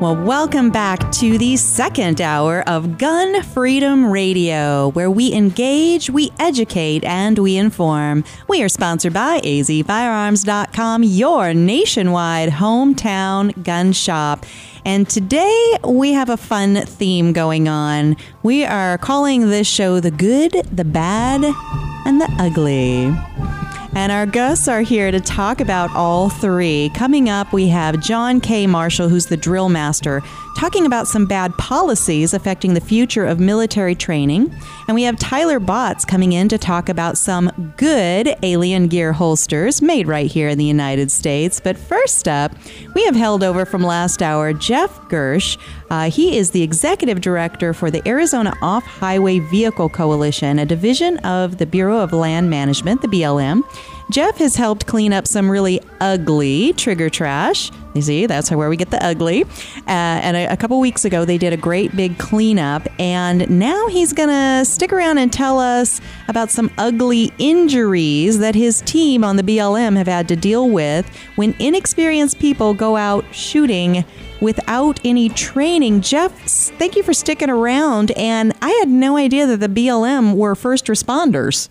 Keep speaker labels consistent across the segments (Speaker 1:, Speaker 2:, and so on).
Speaker 1: Well, welcome back to the second hour of Gun Freedom Radio, where we engage, we educate, and we inform. We are sponsored by azfirearms.com, your nationwide hometown gun shop. And today we have a fun theme going on. We are calling this show The Good, the Bad, and the Ugly. And our guests are here to talk about all three. Coming up, we have John K. Marshall, who's the drill master, talking about some bad policies affecting the future of military training. And we have Tyler Botts coming in to talk about some good alien gear holsters made right here in the United States. But first up, we have held over from last hour Jeff Gersh. Uh, he is the executive director for the Arizona Off Highway Vehicle Coalition, a division of the Bureau of Land Management, the BLM. Jeff has helped clean up some really ugly trigger trash. You see, that's where we get the ugly. Uh, and a, a couple weeks ago, they did a great big cleanup. And now he's going to stick around and tell us about some ugly injuries that his team on the BLM have had to deal with when inexperienced people go out shooting without any training. Jeff, thank you for sticking around. And I had no idea that the BLM were first responders.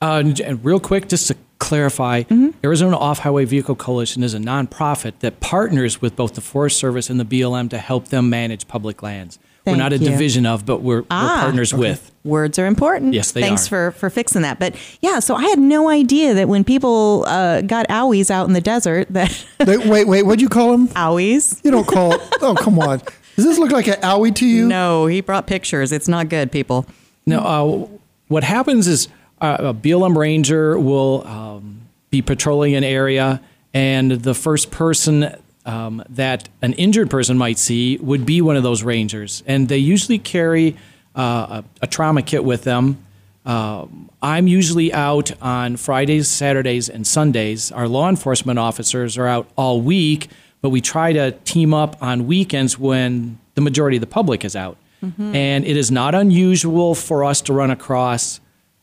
Speaker 2: Uh, real quick, just to clarify, mm-hmm. Arizona Off Highway Vehicle Coalition is a nonprofit that partners with both the Forest Service and the BLM to help them manage public lands.
Speaker 1: Thank
Speaker 2: we're not a
Speaker 1: you.
Speaker 2: division of, but we're,
Speaker 1: Ah,
Speaker 2: we're partners
Speaker 1: okay.
Speaker 2: with.
Speaker 1: Words are important.
Speaker 2: Yes, they
Speaker 1: Thanks
Speaker 2: are.
Speaker 1: for for fixing that. But yeah, so I had no idea that when people uh, got owies out in the desert, that
Speaker 3: Wait, wait, wait. What'd you call them?
Speaker 1: owies.
Speaker 3: You don't call. Oh, come on. Does this look like an owie to you?
Speaker 1: No, he brought pictures. It's not good, people.
Speaker 2: No, uh, what happens is a BLM ranger will um, be patrolling an area, and the first person um, that an injured person might see would be one of those rangers, and they usually carry uh, a, a trauma kit with them. Um, I'm usually out on Fridays, Saturdays, and Sundays. Our law enforcement officers are out all week, but we try to team up on weekends when the majority of the public is out. And it is not unusual for us to run across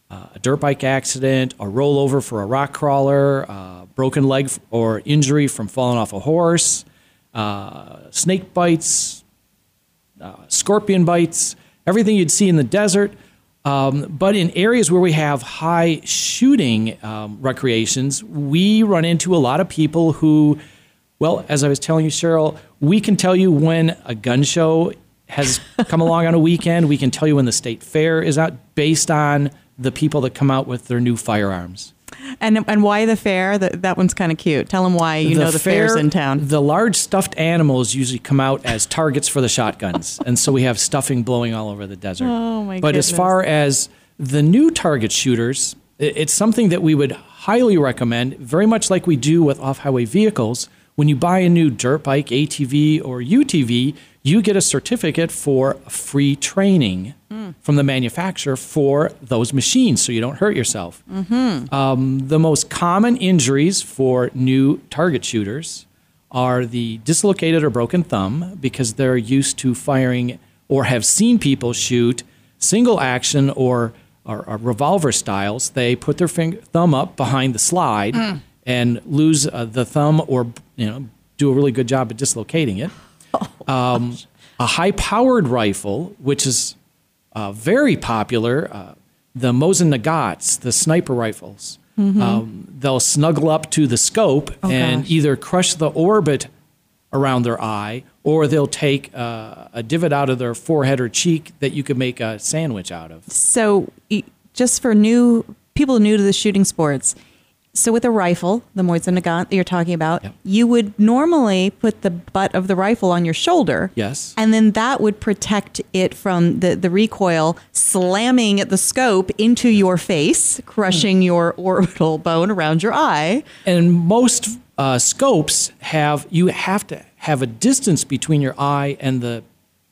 Speaker 2: uh, a dirt bike accident, a rollover for a rock crawler, uh, broken leg or injury from falling off a horse, uh, snake bites, uh, scorpion bites, everything you'd see in the desert. Um, but in areas where we have high shooting um, recreations, we run into a lot of people who, well, as I was telling you, Cheryl, we can tell you when a gun show has come along on a weekend. We can tell you when the state fair is out based on the people that come out with their new firearms.
Speaker 1: And and why the fair? That that one's kind of cute. Tell them why you know the fair's in town.
Speaker 2: The large stuffed animals usually come out as targets for the shotguns, and so we have stuffing blowing all over the desert.
Speaker 1: Oh, my
Speaker 2: But as far as the new target shooters, it's something that we would highly recommend. Very much like we do with off-highway vehicles. When you buy a new dirt bike, ATV, or UTV, you get a certificate for free training
Speaker 1: Hmm.
Speaker 2: from the manufacturer for those machines, so you don't hurt yourself. Um, the most common injuries for new target shooters are the dislocated or broken thumb because they're used to firing or have seen people shoot single action or, or, or revolver styles. They put their finger, thumb up behind the slide and lose uh, the thumb or you know do a really good job at dislocating it. Um, a high powered rifle, which is uh, very popular, uh, the Mosin Nagants, the sniper rifles. Um, they'll snuggle up to the scope and
Speaker 1: gosh.
Speaker 2: either crush the orbit around their eye, or they'll take uh, a divot out of their forehead or cheek that you could make a sandwich out of.
Speaker 1: So, just for new people new to the shooting sports, so with a rifle, the Nagant that you're talking about,
Speaker 2: Yep.
Speaker 1: you would normally put the butt of the rifle on your shoulder.
Speaker 2: Yes.
Speaker 1: And then that would protect it from the, the recoil slamming the scope into your face, crushing your orbital bone around your eye.
Speaker 2: And most uh, scopes have you have to have a distance between your eye and the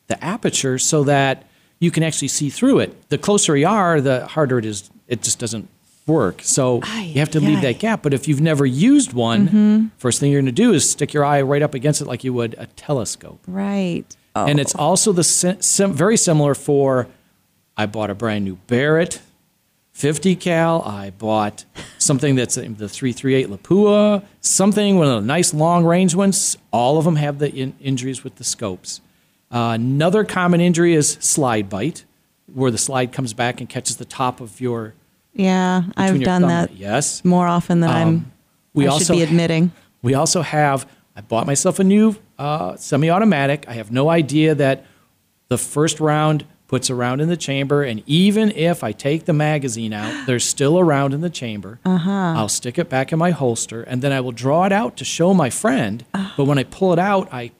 Speaker 2: the aperture so that you can actually see through it. The closer you are, the harder it is. It just doesn't work. So
Speaker 1: Ay,
Speaker 2: you have to leave that gap. But if you've never used one,
Speaker 1: Mm-hmm.
Speaker 2: first thing you're going to do is stick your eye right up against it like you would a telescope.
Speaker 1: Right. Oh.
Speaker 2: And it's also the sim- very similar for. I bought a brand new Barrett 50 cal. I bought something that's the 338 Lapua, something one of the nice long range ones. All of them have the in- injuries with the scopes. Uh, another common injury is slide bite, where the slide comes back and catches the top of your.
Speaker 1: Yeah, I've done
Speaker 2: thumb.
Speaker 1: that
Speaker 2: Yes.
Speaker 1: more often than I'm.
Speaker 2: we
Speaker 1: I
Speaker 2: also
Speaker 1: should be admitting.
Speaker 2: We also have, I bought myself a new uh, semi automatic. I have no idea that the first round puts a round in the chamber, and even if I take the magazine out, there's still a round in the chamber. Uh-huh. I'll stick it back in my holster, and then I will draw it out to show my friend. But when I pull it out, I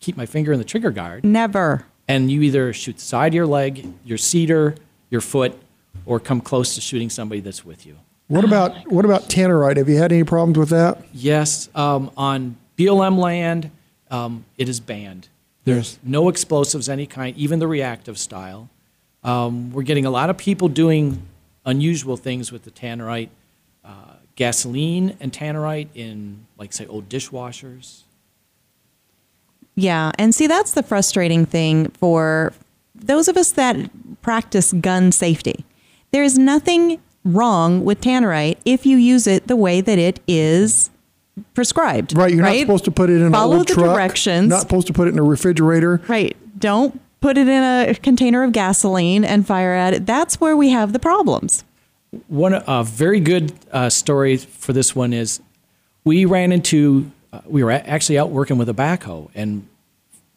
Speaker 2: keep my finger in the trigger guard,
Speaker 1: Never.
Speaker 2: and you either shoot the side of your leg, your cedar, your foot, or come close to shooting somebody that's with you.
Speaker 3: What about what about tannerite? Have you had any problems with that?
Speaker 2: Yes, um, on BLM land, um, it is banned. There's no explosives any kind, even the reactive style. Um, we're getting a lot of people doing unusual things with the tannerite, uh, gasoline and tannerite in, like, say, old dishwashers.
Speaker 1: Yeah, and see that's the frustrating thing for those of us that practice gun safety. There is nothing wrong with tannerite if you use it the way that it is prescribed.
Speaker 3: Right, you're not supposed to put it in
Speaker 1: Follow
Speaker 3: an old
Speaker 1: the
Speaker 3: truck.
Speaker 1: directions.
Speaker 3: Not supposed to put it in a refrigerator.
Speaker 1: Right. Don't put it in a container of gasoline and fire at it. That's where we have the problems.
Speaker 2: One a very good uh, story for this one is we ran into uh, we were a- actually out working with a backhoe and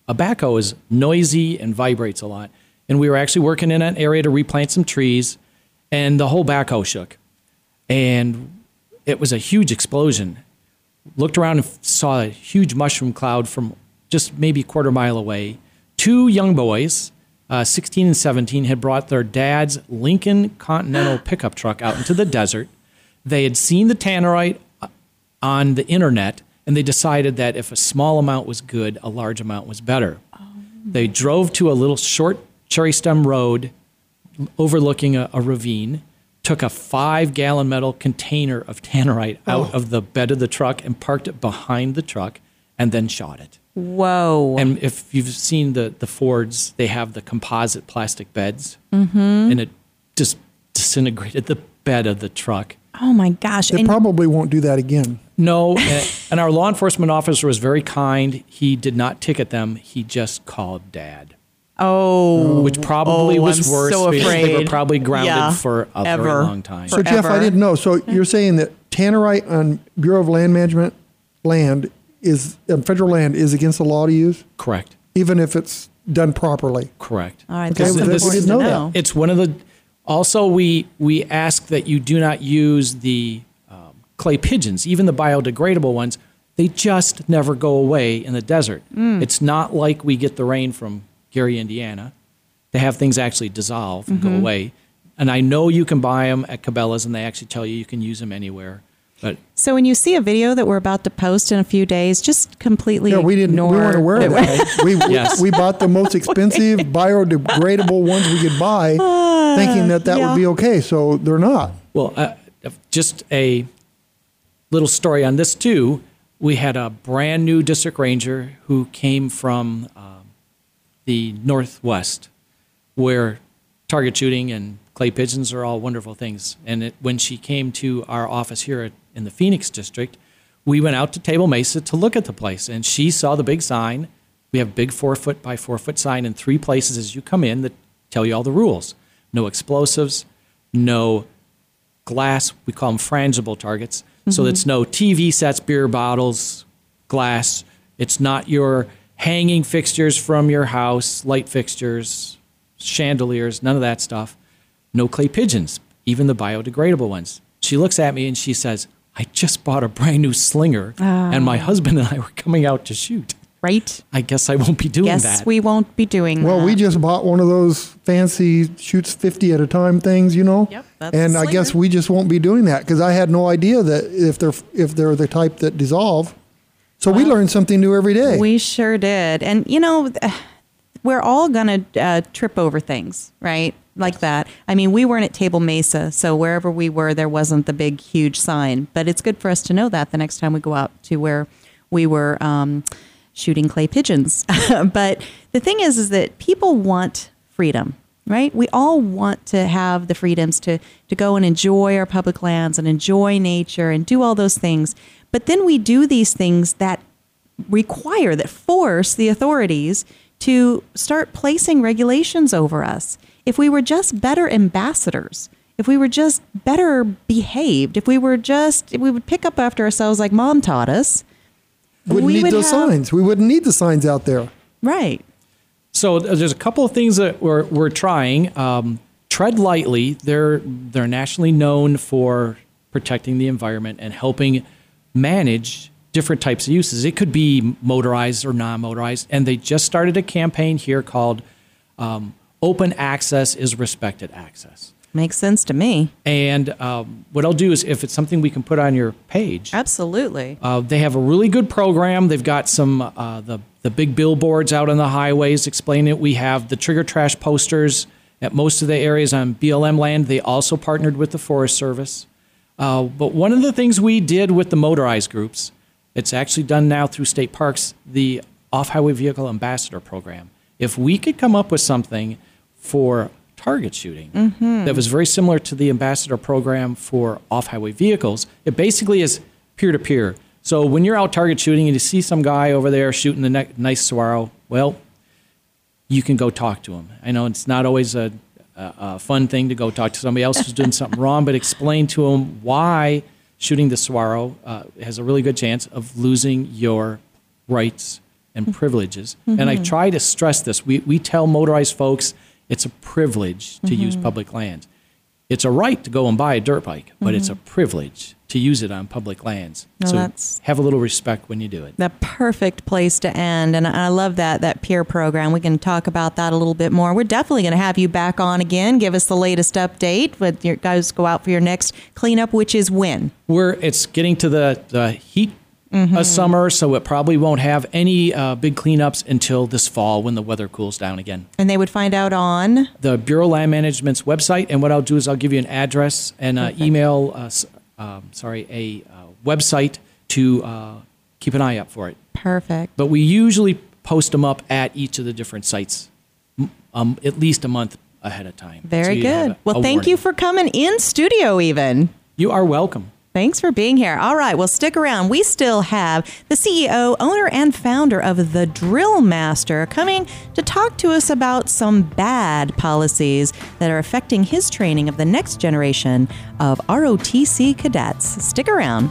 Speaker 2: a backhoe is noisy and vibrates a lot and we were actually working in an area to replant some trees and the whole backhoe shook and it was a huge explosion looked around and saw a huge mushroom cloud from just maybe a quarter mile away. Two young boys, uh, 16 and 17, had brought their dad's Lincoln Continental pickup truck out into the desert. They had seen the tannerite uh, on the internet, and they decided that if a small amount was good, a large amount was better. They drove to a little short cherry stem road overlooking a, a ravine, took a five gallon metal container of tannerite out oh. of the bed of the truck and parked it behind the truck and then shot it.
Speaker 1: Whoa.
Speaker 2: And if you've seen the, the Fords, they have the composite plastic beds, mm-hmm. and it just disintegrated the bed of the truck.
Speaker 1: oh my gosh.
Speaker 3: They
Speaker 1: And
Speaker 3: probably won't do that again.
Speaker 2: No, and, and our law enforcement officer was very kind. He did not ticket them, he just called dad.
Speaker 1: Oh.
Speaker 2: Which probably
Speaker 1: Oh,
Speaker 2: was
Speaker 1: I'm
Speaker 2: worse
Speaker 1: so
Speaker 2: because they were probably grounded
Speaker 1: Yeah,
Speaker 2: for a
Speaker 1: ever.
Speaker 2: very long time.
Speaker 3: So Jeff, I didn't know. So you're saying that tannerite on Bureau of Land Management land is on federal land is against the law to use,
Speaker 2: Correct.
Speaker 3: even if it's done properly.
Speaker 2: Correct.
Speaker 1: All right,
Speaker 3: Okay,
Speaker 1: that's
Speaker 3: well,
Speaker 1: important
Speaker 3: we didn't
Speaker 1: to
Speaker 3: know that.
Speaker 1: know.
Speaker 2: It's one of the. Also, we we ask that you do not use the um, clay pigeons, even the biodegradable ones. They just never go away in the desert.
Speaker 1: Mm.
Speaker 2: It's not like we get the rain from Gary, Indiana. They have things actually dissolve and
Speaker 1: Mm-hmm.
Speaker 2: go away. And I know you can buy them at Cabela's, and they actually tell you you can use them anywhere. But
Speaker 1: So when you see a video that we're about to post in a few days, just completely
Speaker 3: Yeah, we didn't.
Speaker 1: ignore
Speaker 3: We weren't aware of that. we
Speaker 2: Yes.
Speaker 3: we bought the most expensive biodegradable ones we could buy, thinking that that
Speaker 1: yeah.
Speaker 3: would be okay. So they're not.
Speaker 2: Well, uh, just a little story on this too. We had a brand new district ranger who came from um, the northwest, where target shooting and clay pigeons are all wonderful things. And it, when she came to our office here at, in the Phoenix district, we went out to Table Mesa to look at the place, and she saw the big sign. We have big four foot by four foot sign in three places as you come in that tell you all the rules: no explosives, no glass. We call them frangible targets. So mm-hmm. it's no TV sets, beer bottles, glass. It's not your hanging fixtures from your house, light fixtures, chandeliers, none of that stuff. No clay pigeons, even the biodegradable ones. She looks at me and she says, I just bought a brand new slinger, and my ah. husband and I were coming out to shoot.
Speaker 1: right?
Speaker 2: I guess I won't be doing
Speaker 1: Yes,
Speaker 2: that.
Speaker 1: we won't be doing
Speaker 3: Well,
Speaker 1: that.
Speaker 3: we just bought one of those fancy shoots 50 at a time things, you know?
Speaker 1: Yep, that's
Speaker 3: and
Speaker 1: a
Speaker 3: I guess we just won't be doing that because I had no idea that if they're if they're the type that dissolve. So we learn something new every day.
Speaker 1: We sure did. And, you know, we're all going to uh, trip over things, right? Like that. I mean, we weren't at Table Mesa, so wherever we were, there wasn't the big, huge sign. But it's good for us to know that the next time we go out to where we were um, shooting clay pigeons. but the thing is, is that people want freedom, right? We all want to have the freedoms to, to go and enjoy our public lands and enjoy nature and do all those things. But then we do these things that require, that force the authorities to start placing regulations over us. If we were just better ambassadors, if we were just better behaved, if we were just, if we would pick up after ourselves like mom taught us,
Speaker 3: wouldn't
Speaker 1: we
Speaker 3: need
Speaker 1: would
Speaker 3: those
Speaker 1: have-
Speaker 3: signs. We wouldn't need the signs out there.
Speaker 1: right.
Speaker 2: So uh, there's a couple of things that we're, we're trying. Um, tread lightly. They're they're nationally known for protecting the environment and helping manage different types of uses. It could be motorized or non-motorized, and they just started a campaign here called um, "Open Access is Respected Access."
Speaker 1: Makes sense to me.
Speaker 2: And um, what I'll do is, if it's something we can put on your page,
Speaker 1: Absolutely.
Speaker 2: uh, they have a really good program. They've got some uh, the the big billboards out on the highways explaining it. We have the trigger trash posters at most of the areas on BLM land. They also partnered with the Forest Service. Uh, but one of the things we did with the motorized groups, it's actually done now through state parks, the off highway vehicle ambassador program. If we could come up with something for target shooting that was very similar to the ambassador program for off highway vehicles, it basically is peer to peer. So when you're out target shooting and you see some guy over there shooting the nice Saguaro, well, you can go talk to him. I know it's not always a, a, fun thing to go talk to somebody else who's doing something wrong, but explain to them why shooting the Saguaro uh, has a really good chance of losing your rights and mm-hmm. privileges. And I mm-hmm. try to stress this. We, we tell motorized folks it's a privilege to use mm-hmm. public lands. It's a right to go and buy a dirt bike, but it's a privilege to use it on public lands.
Speaker 1: No,
Speaker 2: so have a little respect when you do it.
Speaker 1: the perfect place to end and i love that that peer program. We can talk about that a little bit more. We're definitely going to have you back on again. Give us the latest update with your guys go out for your next cleanup which is when?
Speaker 2: We're it's getting to the, the heat of summer, so it probably won't have any uh, big cleanups until this fall when the weather cools down again.
Speaker 1: and they would find out on?
Speaker 2: The Bureau of Land Management's website, and what I'll do is I'll give you an address and uh, email, uh, um, sorry, a uh, website to uh, keep an eye out for it.
Speaker 1: perfect
Speaker 2: But we usually post them up at each of the different sites, um, at least a month ahead of time.
Speaker 1: very
Speaker 2: So
Speaker 1: good
Speaker 2: a-
Speaker 1: well
Speaker 2: a
Speaker 1: thank you for coming in studio even
Speaker 2: You are welcome.
Speaker 1: Thanks for being here. All right, well, stick around. We still have the CEO, owner, and founder of The Drill Master coming to talk to us about some bad policies that are affecting his training of the next generation of ROTC cadets. Stick around.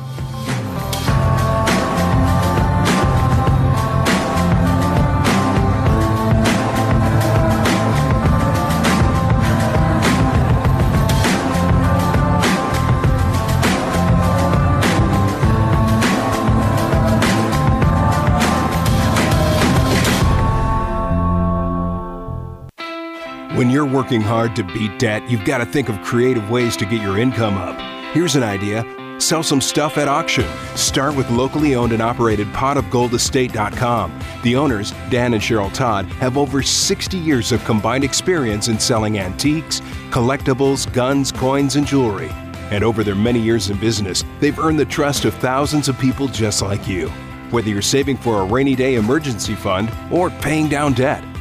Speaker 4: When you're working hard to beat debt, you've got to think of creative ways to get your income up. Here's an idea sell some stuff at auction. Start with locally owned and operated potofgoldestate.com. The owners, Dan and Cheryl Todd, have over 60 years of combined experience in selling antiques, collectibles, guns, coins, and jewelry. And over their many years in business, they've earned the trust of thousands of people just like you. Whether you're saving for a rainy day emergency fund or paying down debt,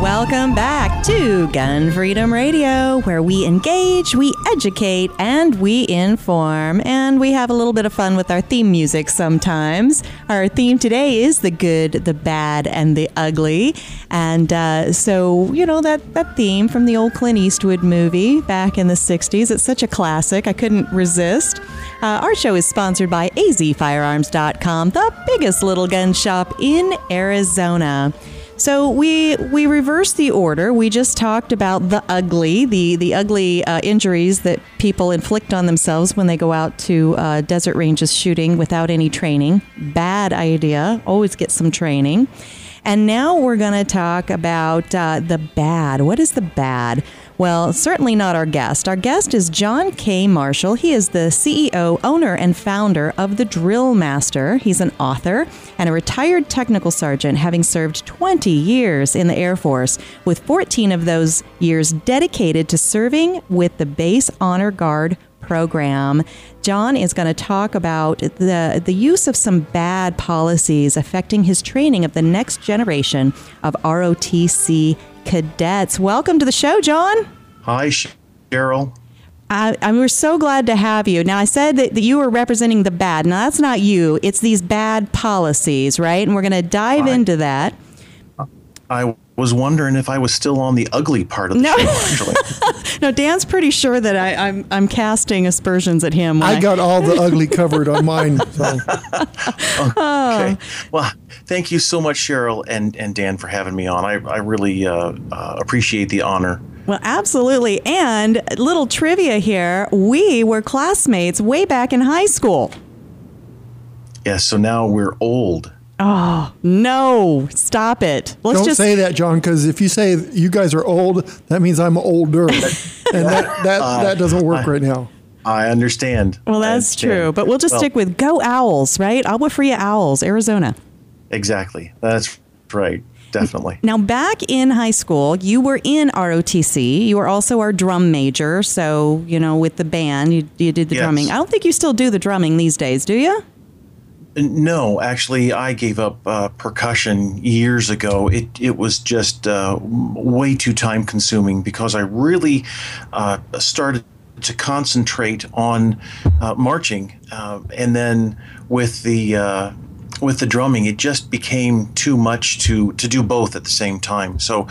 Speaker 1: Welcome back to Gun Freedom Radio, where we engage, we educate, and we inform. And we have a little bit of fun with our theme music sometimes. Our theme today is the good, the bad, and the ugly. And uh, so, you know, that, that theme from the old Clint Eastwood movie back in the 60s, it's such a classic. I couldn't resist. Uh, our show is sponsored by azfirearms.com, the biggest little gun shop in Arizona. So we we reverse the order. We just talked about the ugly, the the ugly uh, injuries that people inflict on themselves when they go out to uh, desert ranges shooting without any training. Bad idea. Always get some training. And now we're going to talk about uh, the bad. What is the bad? Well, certainly not our guest. Our guest is John K. Marshall. He is the CEO, owner, and founder of The Drill Master. He's an author and a retired technical sergeant, having served 20 years in the Air Force, with 14 of those years dedicated to serving with the Base Honor Guard program. John is going to talk about the, the use of some bad policies affecting his training of the next generation of ROTC cadets. Welcome to the show, John.
Speaker 5: Hi, Cheryl.
Speaker 1: I, I, we're so glad to have you. Now, I said that, that, you were representing the bad. Now, that's not you. It's these bad policies, right? And we're going to dive I, into that.
Speaker 5: I was wondering if I was still on the ugly part of the no. show.
Speaker 1: Actually, no. Dan's pretty sure that I, am I'm, I'm casting aspersions at him.
Speaker 3: I, I got all the ugly covered on mine. So.
Speaker 5: okay. Oh. Well, thank you so much, Cheryl and and Dan, for having me on. I I really uh, uh, appreciate the honor.
Speaker 1: Well, absolutely. And little trivia here: we were classmates way back in high school.
Speaker 5: Yes. Yeah, so now we're old.
Speaker 1: Oh, no. Stop it.
Speaker 3: Let's Don't just say that, John, because if you say you guys are old, that means I'm older. and that, that, uh, that doesn't work I, right now.
Speaker 5: I understand.
Speaker 1: Well, that's
Speaker 5: understand.
Speaker 1: true. But we'll just well, stick with Go Owls, right? Agua Fria Owls, Arizona.
Speaker 5: Exactly. That's right. Definitely.
Speaker 1: Now, back in high school, you were in ROTC. You were also our drum major. So, you know, with the band, you, you did the yes. drumming. I don't think you still do the drumming these days, do you?
Speaker 5: No, actually, I gave up uh, percussion years ago. It it was just uh, way too time consuming because I really uh, started to concentrate on uh, marching, uh, and then with the uh, with the drumming, it just became too much to to do both at the same time. So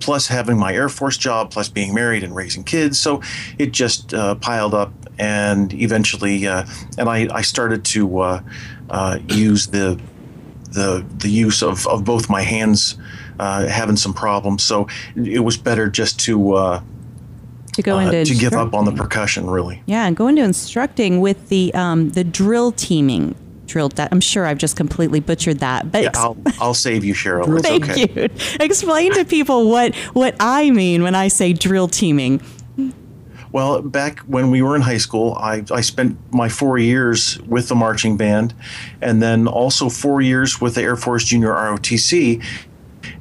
Speaker 5: plus having my Air Force job, plus being married and raising kids. So it just uh, piled up, and eventually, uh, and I, I started to uh, uh, use the the the use of, of both my hands uh, having some problems. So it was better just to uh,
Speaker 1: to go into
Speaker 5: to give up on the percussion, really.
Speaker 1: Yeah, and go into instructing with the um, the drill teaming. Drill. I'm sure I've just completely butchered that, but
Speaker 5: yeah, I'll, I'll save you, Cheryl.
Speaker 1: Thank
Speaker 5: okay.
Speaker 1: you. Explain to people what what I mean when I say drill teaming.
Speaker 5: Well, back when we were in high school, I, I spent my four years with the marching band and then also four years with the Air Force Junior ROTC.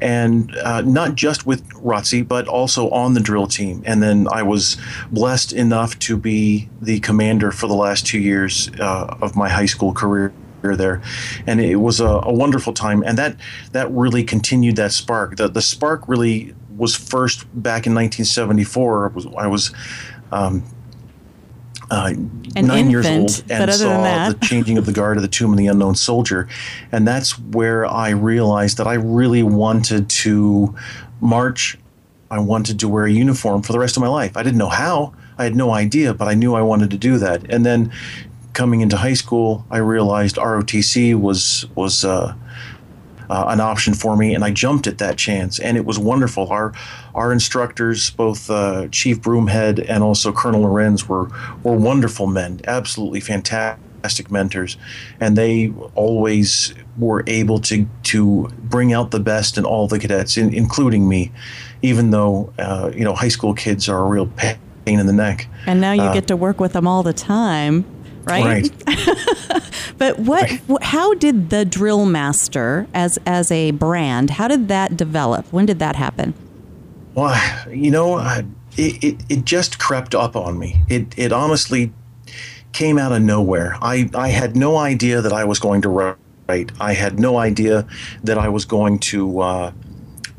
Speaker 5: And uh, not just with ROTC, but also on the drill team. And then I was blessed enough to be the commander for the last two years uh, of my high school career there, and it was a, a, wonderful time. And that that really continued that spark. The the spark really was first back in 1974. I was, I was um, uh, nine years old and saw
Speaker 1: that-
Speaker 5: the changing of the guard of the tomb of the unknown soldier, and that's where I realized that I really wanted to march. I wanted to wear a uniform for the rest of my life. I didn't know how. I had no idea, but I knew I wanted to do that. And then, coming into high school, I realized ROTC was was. Uh, uh, an option for me, and I jumped at that chance, and it was wonderful. Our our instructors, both uh, Chief Broomhead and also Colonel Lorenz, were were wonderful men, absolutely fantastic mentors, and they always were able to to bring out the best in all the cadets, in, including me, even though uh, you know high school kids are a real pain in the neck.
Speaker 1: And now you get to work with them all the time, right?
Speaker 5: Right.
Speaker 1: But what, wh- how did the drill master as as a brand? How did that develop? When did that happen?
Speaker 5: Well, you know, it, it, it just crept up on me. It, it honestly came out of nowhere. I, I had no idea that I was going to write. I had no idea that I was going to uh,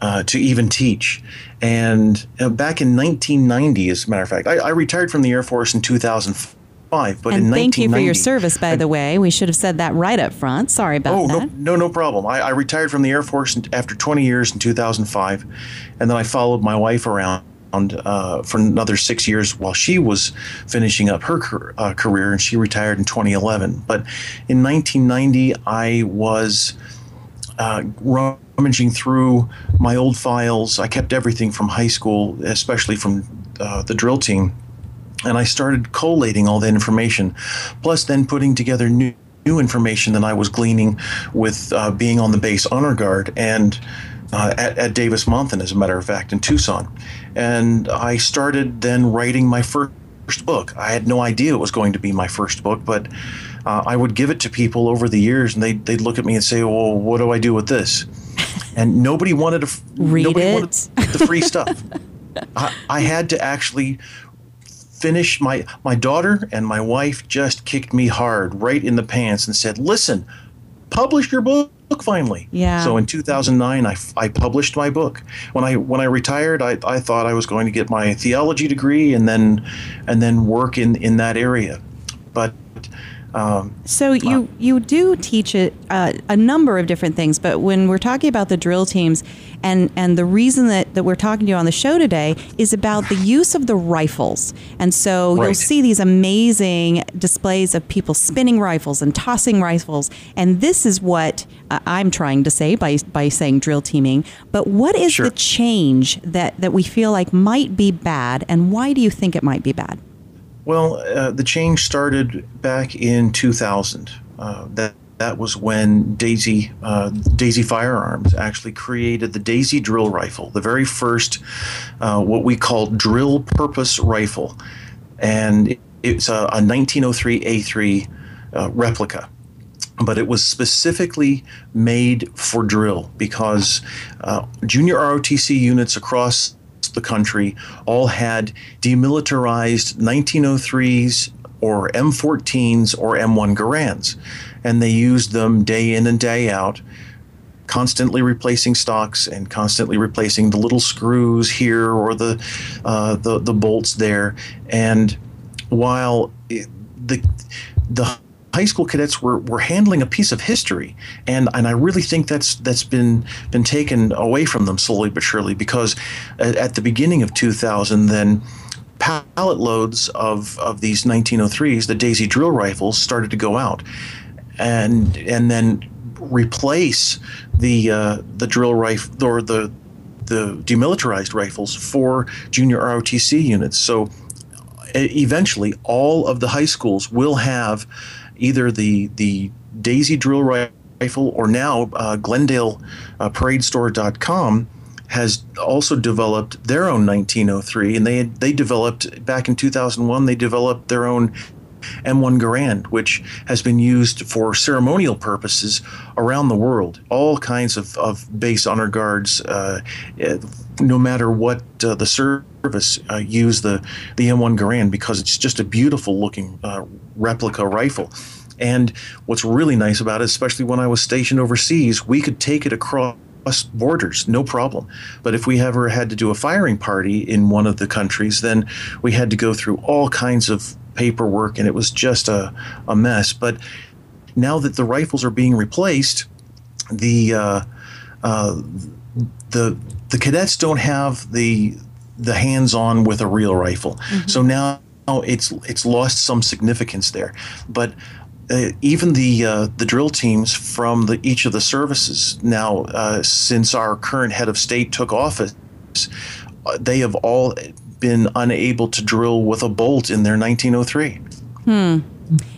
Speaker 5: uh, to even teach. And uh, back in 1990, as a matter of fact, I, I retired from the Air Force in 2005. But
Speaker 1: and thank you for your service, by the way. We should have said that right up front. Sorry about
Speaker 5: Oh, no,
Speaker 1: that.
Speaker 5: no, no problem. I, I retired from the Air Force after 20 years in 2005, and then I followed my wife around uh, for another six years while she was finishing up her uh, career, and she retired in 2011. But in 1990, I was uh, rummaging through my old files. I kept everything from high school, especially from uh, the drill team and I started collating all that information, plus then putting together new, new information that I was gleaning with uh, being on the base honor guard and uh, at, at Davis Monthan, as a matter of fact, in Tucson. And I started then writing my first book. I had no idea it was going to be my first book, but uh, I would give it to people over the years, and they'd, they'd look at me and say, "Well, what do I do with this?" And nobody wanted to f-
Speaker 1: Read
Speaker 5: nobody
Speaker 1: it.
Speaker 5: wanted the free stuff. I, I had to actually finish my my daughter and my wife just kicked me hard right in the pants and said listen publish your book finally.
Speaker 1: Yeah.
Speaker 5: so in 2009 I, I published my book. When i when i retired I, I thought i was going to get my theology degree and then and then work in in that area. But um,
Speaker 1: So you you do teach it uh, a number of different things, but when we're talking about the drill teams, and and the reason that, that we're talking to you on the show today is about the use of the rifles, and so you'll see these amazing displays of people spinning rifles and tossing rifles, and this is what uh, I'm trying to say by by saying drill teaming. But what is
Speaker 5: Sure.
Speaker 1: the change that that we feel like might be bad, and why do you think it might be bad?
Speaker 5: Well, uh, the change started back in 2000. Uh, that that was when Daisy uh, Daisy Firearms actually created the Daisy drill rifle, the very first uh, what we call drill purpose rifle, and it- it's a, a 1903 A3 uh, replica. But it was specifically made for drill because uh, junior ROTC units across the country all had demilitarized 1903s or M14s or M1 Garands, and they used them day in and day out. Constantly replacing stocks and constantly replacing the little screws here or the uh, the the bolts there, and while it, the the high school cadets were, were handling a piece of history and and I really think that's that's been been taken away from them slowly but surely because at, at the beginning of 2000 then pallet loads of of these 1903s the Daisy drill rifles started to go out and and then replace the uh, the drill rifle or the the demilitarized rifles for junior ROTC units. So eventually all of the high schools will have either the the Daisy drill rifle or now uh, Glendale uh, ParadeStore.com has also developed their own 1903 and they they developed back in 2001 they developed their own M1 Garand, which has been used for ceremonial purposes around the world. All kinds of, of base honor guards, uh, eh, no matter what uh, the service, uh, use the, the M1 Garand because it's just a beautiful looking uh, replica rifle. And what's really nice about it, especially when I was stationed overseas, we could take it across borders, no problem. But if we ever had to do a firing party in one of the countries, then we had to go through all kinds of paperwork, and it was just a, a mess. But now that the rifles are being replaced, the uh, uh, the the cadets don't have the the hands on with a real rifle. Mm-hmm. So now it's it's lost some significance there. But uh, even the uh, the drill teams from the, each of the services now, uh, since our current head of state took office, uh, they have all been unable to drill with a bolt in their 1903.
Speaker 1: Hmm.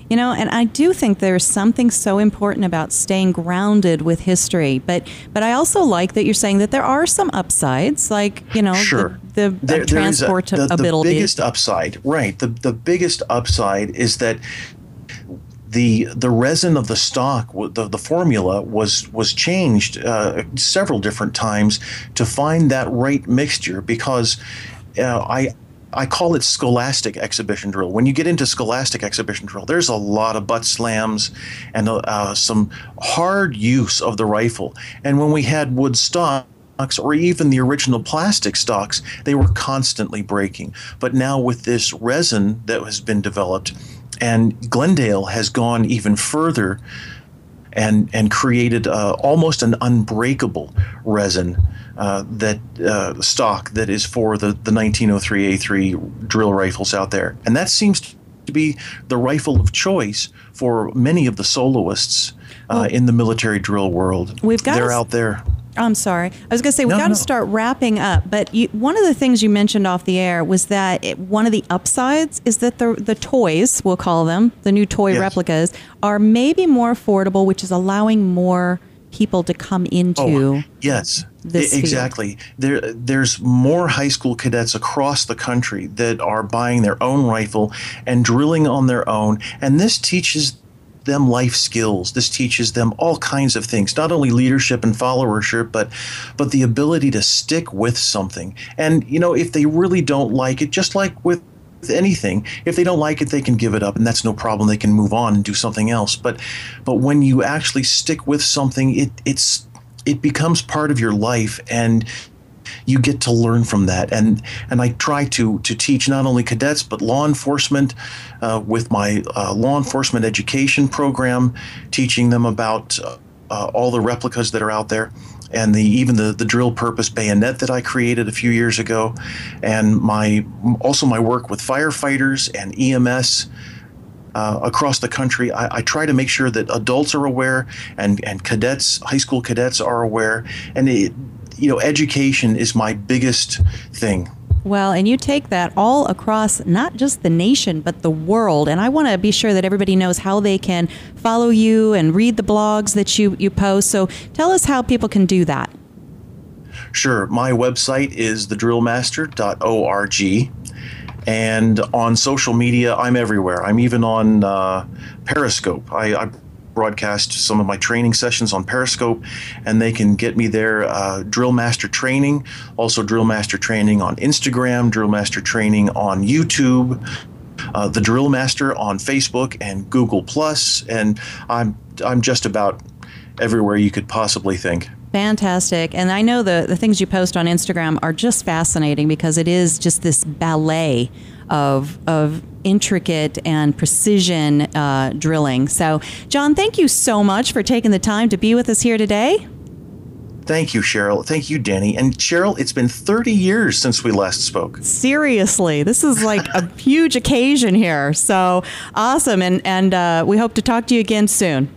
Speaker 1: You know, and I do think there's something so important about staying grounded with history. But but I also like that you're saying that there are some upsides, like you know,
Speaker 5: sure.
Speaker 1: the, the there, transportability.
Speaker 5: The, the biggest upside, right? The the biggest upside is that the the resin of the stock, the, the formula was was changed uh, several different times to find that right mixture because uh, I I call it scholastic exhibition drill. When you get into scholastic exhibition drill, there's a lot of butt slams and uh, some hard use of the rifle. And when we had wood stocks or even the original plastic stocks, they were constantly breaking. But now with this resin that has been developed, and Glendale has gone even further and and created uh, almost an unbreakable resin uh, that uh, stock that is for the, the 1903A3 drill rifles out there. And that seems to be the rifle of choice for many of the soloists uh, well, in the military drill world.
Speaker 1: We've got
Speaker 5: They're out there.
Speaker 1: I'm sorry. I was going to say, we've no, got to start wrapping up. But you, one of the things you mentioned off the air was that it, one of the upsides is that the, the toys, we'll call them, the new toy yes. replicas, are maybe more affordable, which is allowing more people to come into oh, uh,
Speaker 5: yes exactly there there's more high school cadets across the country that are buying their own rifle and drilling on their own and this teaches them life skills this teaches them all kinds of things not only leadership and followership but but the ability to stick with something and you know if they really don't like it just like with anything. If they don't like it, they can give it up, and that's no problem. They can move on and do something else. But but when you actually stick with something, it it's it becomes part of your life, and you get to learn from that. And and I try to to teach not only cadets but law enforcement uh, with my uh, law enforcement education program, teaching them about uh, all the replicas that are out there and the even the, the drill purpose bayonet that I created a few years ago, and my also my work with firefighters and EMS. Uh, across the country, I, I, try to make sure that adults are aware and, and cadets, high school cadets are aware. And, it, you know, education is my biggest thing
Speaker 1: well, and you take that all across not just the nation, but the world. And I want to be sure that everybody knows how they can follow you and read the blogs that you, you post. So tell us how people can do that.
Speaker 5: Sure. My website is thedrillmaster.org. And on social media, I'm everywhere. I'm even on uh, Periscope. I, I broadcast some of my training sessions on Periscope, and they can get me there. Uh, Drill Master Training, also Drill Master Training on Instagram, Drill Master Training on YouTube. Uh, the Drill Master on Facebook and Google Plus, and I'm I'm just about everywhere you could possibly think.
Speaker 1: Fantastic. And I know the, the things you post on Instagram are just fascinating because it is just this ballet of, of intricate and precision uh, drilling. So, John, thank you so much for taking the time to be with us here today.
Speaker 5: Thank you, Cheryl. Thank you, Danny. And Cheryl, it's been 30 years since we last spoke.
Speaker 1: Seriously, this is like a huge occasion here. So awesome. And, and uh, we hope to talk to you again soon.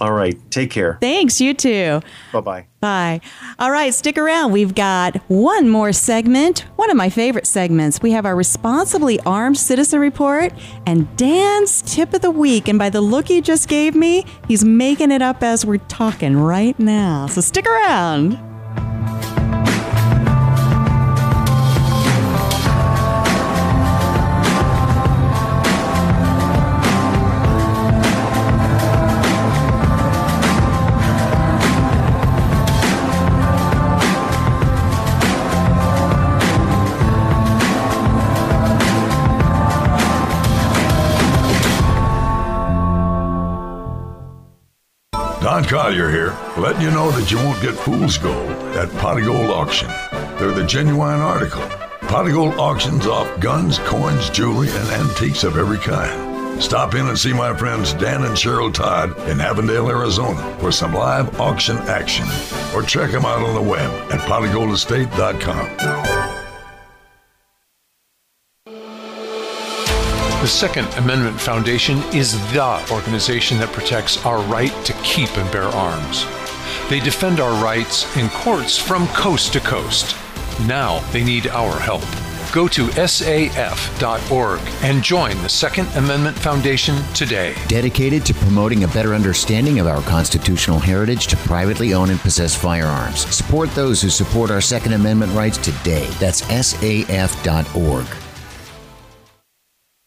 Speaker 5: All right. Take care.
Speaker 1: Thanks. You too.
Speaker 5: Bye bye.
Speaker 1: Bye. All right. Stick around. We've got one more segment, one of my favorite segments. We have our Responsibly Armed Citizen Report and Dan's Tip of the Week. And by the look he just gave me, he's making it up as we're talking right now. So stick around.
Speaker 6: Don Collier here, letting you know that you won't get fool's gold at Pot Gold Auction. They're the genuine article. Pot Gold auctions off guns, coins, jewelry, and antiques of every kind. Stop in and see my friends Dan and Cheryl Todd in Avondale, Arizona for some live auction action. Or check them out on the web at potofgoldestate.com.
Speaker 7: The Second Amendment Foundation is the organization that protects our right to keep and bear arms. They defend our rights in courts from coast to coast. Now they need our help. Go to saf.org and join the Second Amendment Foundation today.
Speaker 8: Dedicated to promoting a better understanding of our constitutional heritage to privately own and possess firearms. Support those who support our Second Amendment rights today. That's saf.org.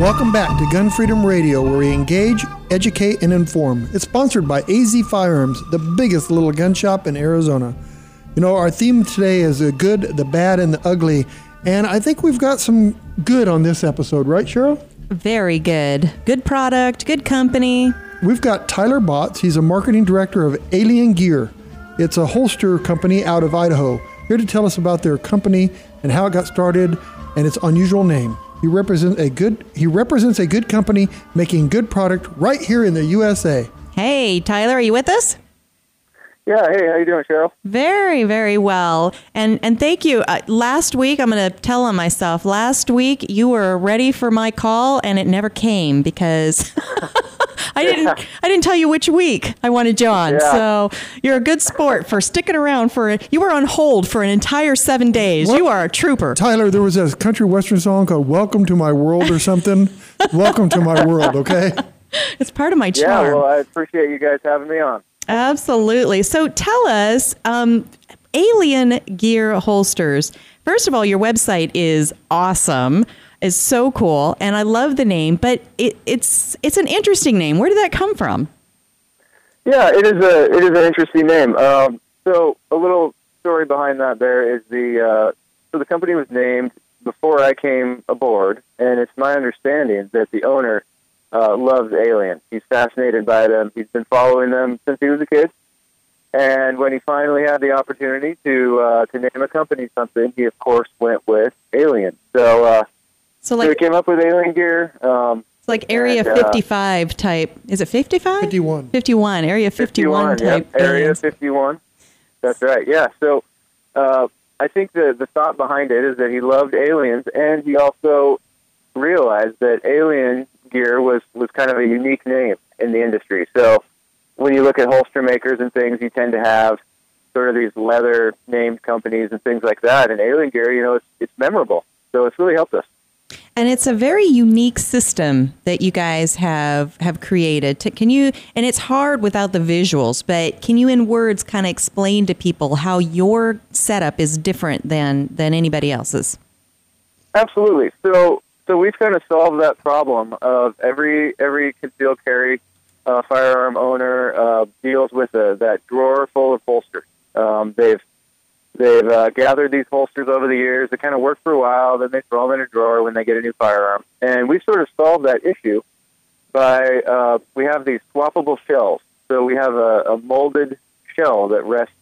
Speaker 3: Welcome back to Gun Freedom Radio, where we engage, educate, and inform. It's sponsored by AZ Firearms, the biggest little gun shop in Arizona. You know, our theme today is the good, the bad, and the ugly. And I think we've got some good on this episode, right, Cheryl?
Speaker 1: Very good. Good product, good company.
Speaker 3: We've got Tyler Botts. He's a marketing director of Alien Gear. It's a holster company out of Idaho. Here to tell us about their company and how it got started and its unusual name. He represents a good he represents a good company making good product right here in the USA.
Speaker 1: Hey, Tyler, are you with us?
Speaker 9: Yeah, hey, how you doing, Cheryl?
Speaker 1: Very, very well. And and thank you. Uh, last week, I'm going to tell on myself. Last week, you were ready for my call, and it never came because I didn't. I didn't tell you which week I wanted you on.
Speaker 9: Yeah.
Speaker 1: So you're a good sport for sticking around for. It. You were on hold for an entire seven days.
Speaker 3: What?
Speaker 1: You are a trooper.
Speaker 3: Tyler, there was a country western song called "Welcome to My World" or something. Welcome to my world, okay?
Speaker 1: It's part of my
Speaker 9: Yeah,
Speaker 1: charm.
Speaker 9: well, I appreciate you guys having me on.
Speaker 1: Absolutely. So tell us, um, Alien Gear Holsters. First of all, your website is awesome. Is so cool, and I love the name. But it, it's it's an interesting name. Where did that come from?
Speaker 9: Yeah, it is a it is an interesting name. Um, so a little story behind that there is the uh, so the company was named before I came aboard, and it's my understanding that the owner uh, loves aliens. He's fascinated by them. He's been following them since he was a kid. And when he finally had the opportunity to uh, to name a company something, he of course went with Alien. So, uh,
Speaker 1: So
Speaker 9: so he came up with Alien Gear. Um,
Speaker 1: it's like Area
Speaker 9: and, uh,
Speaker 1: 55 type. Is it 55?
Speaker 3: 51.
Speaker 1: 51. Area 51, type.
Speaker 9: yep, Area 51. That's right. Yeah. So uh, I think the the thought behind it is that he loved aliens, and he also realized that alien gear was was kind of a unique name in the industry. So when you look at holster makers and things, you tend to have sort of these leather named companies and things like that. And alien gear, you know, it's it's memorable. So it's really helped us.
Speaker 1: And it's a very unique system that you guys have have created. To, can you? And it's hard without the visuals, but can you, in words, kind of explain to people how your setup is different than than anybody else's?
Speaker 9: Absolutely. So so we've kind of solved that problem of every every concealed carry uh, firearm owner uh, deals with a, that drawer full of holsters. Um, they've they've uh, gathered these holsters over the years. They kind of work for a while, then they throw them in a drawer when they get a new firearm. And we've sort of solved that issue by uh, we have these swappable shells. So we have a, a molded shell that rests.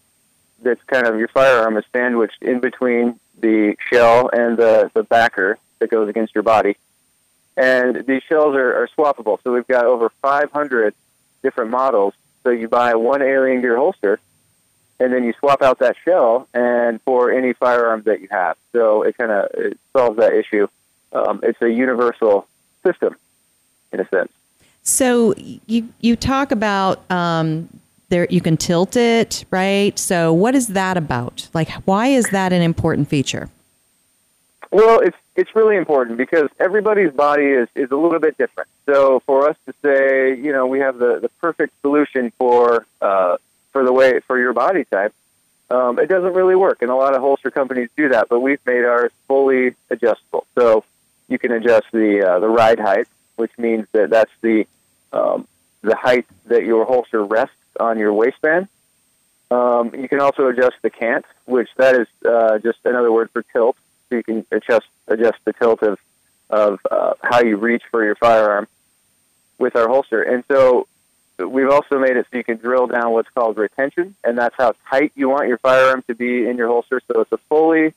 Speaker 9: That's kind of your firearm is sandwiched in between the shell and the, the backer that goes against your body. And these shells are, are swappable. So we've got over 500 different models. So you buy one Alien Gear holster, and then you swap out that shell and for any firearms that you have. So it kind of solves that issue. Um, it's a universal system, in a sense.
Speaker 1: So you you talk about um, there you can tilt it, right? So what is that about? Like, why is that an important feature?
Speaker 9: Well, it's it's really important because everybody's body is, is a little bit different. So for us to say, you know, we have the, the perfect solution for uh, for the way for your body type, um, it doesn't really work. And a lot of holster companies do that, but we've made ours fully adjustable. So you can adjust the uh, the ride height, which means that that's the um, the height that your holster rests on your waistband. Um, you can also adjust the cant, which that is uh, just another word for tilt. So you can adjust adjust the tilt of of uh, how you reach for your firearm with our holster. And so we've also made it so you can drill down what's called retention, and that's how tight you want your firearm to be in your holster. So it's a fully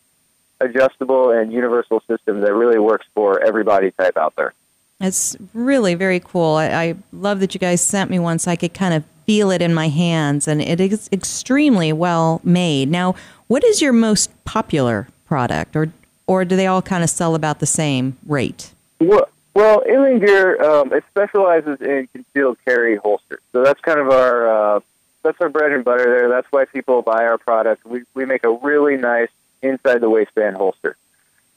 Speaker 9: adjustable and universal system that really works for every body type out there.
Speaker 1: It's really very cool. I, I love that you guys sent me one so I could kind of feel it in my hands, and it is extremely well made. Now, what is your most popular product, or or do they all kind of sell about the same rate?
Speaker 9: Well, well, Alien Gear um, it specializes in concealed carry holsters, so that's kind of our uh, that's our bread and butter there. That's why people buy our product. We we make a really nice inside the waistband holster,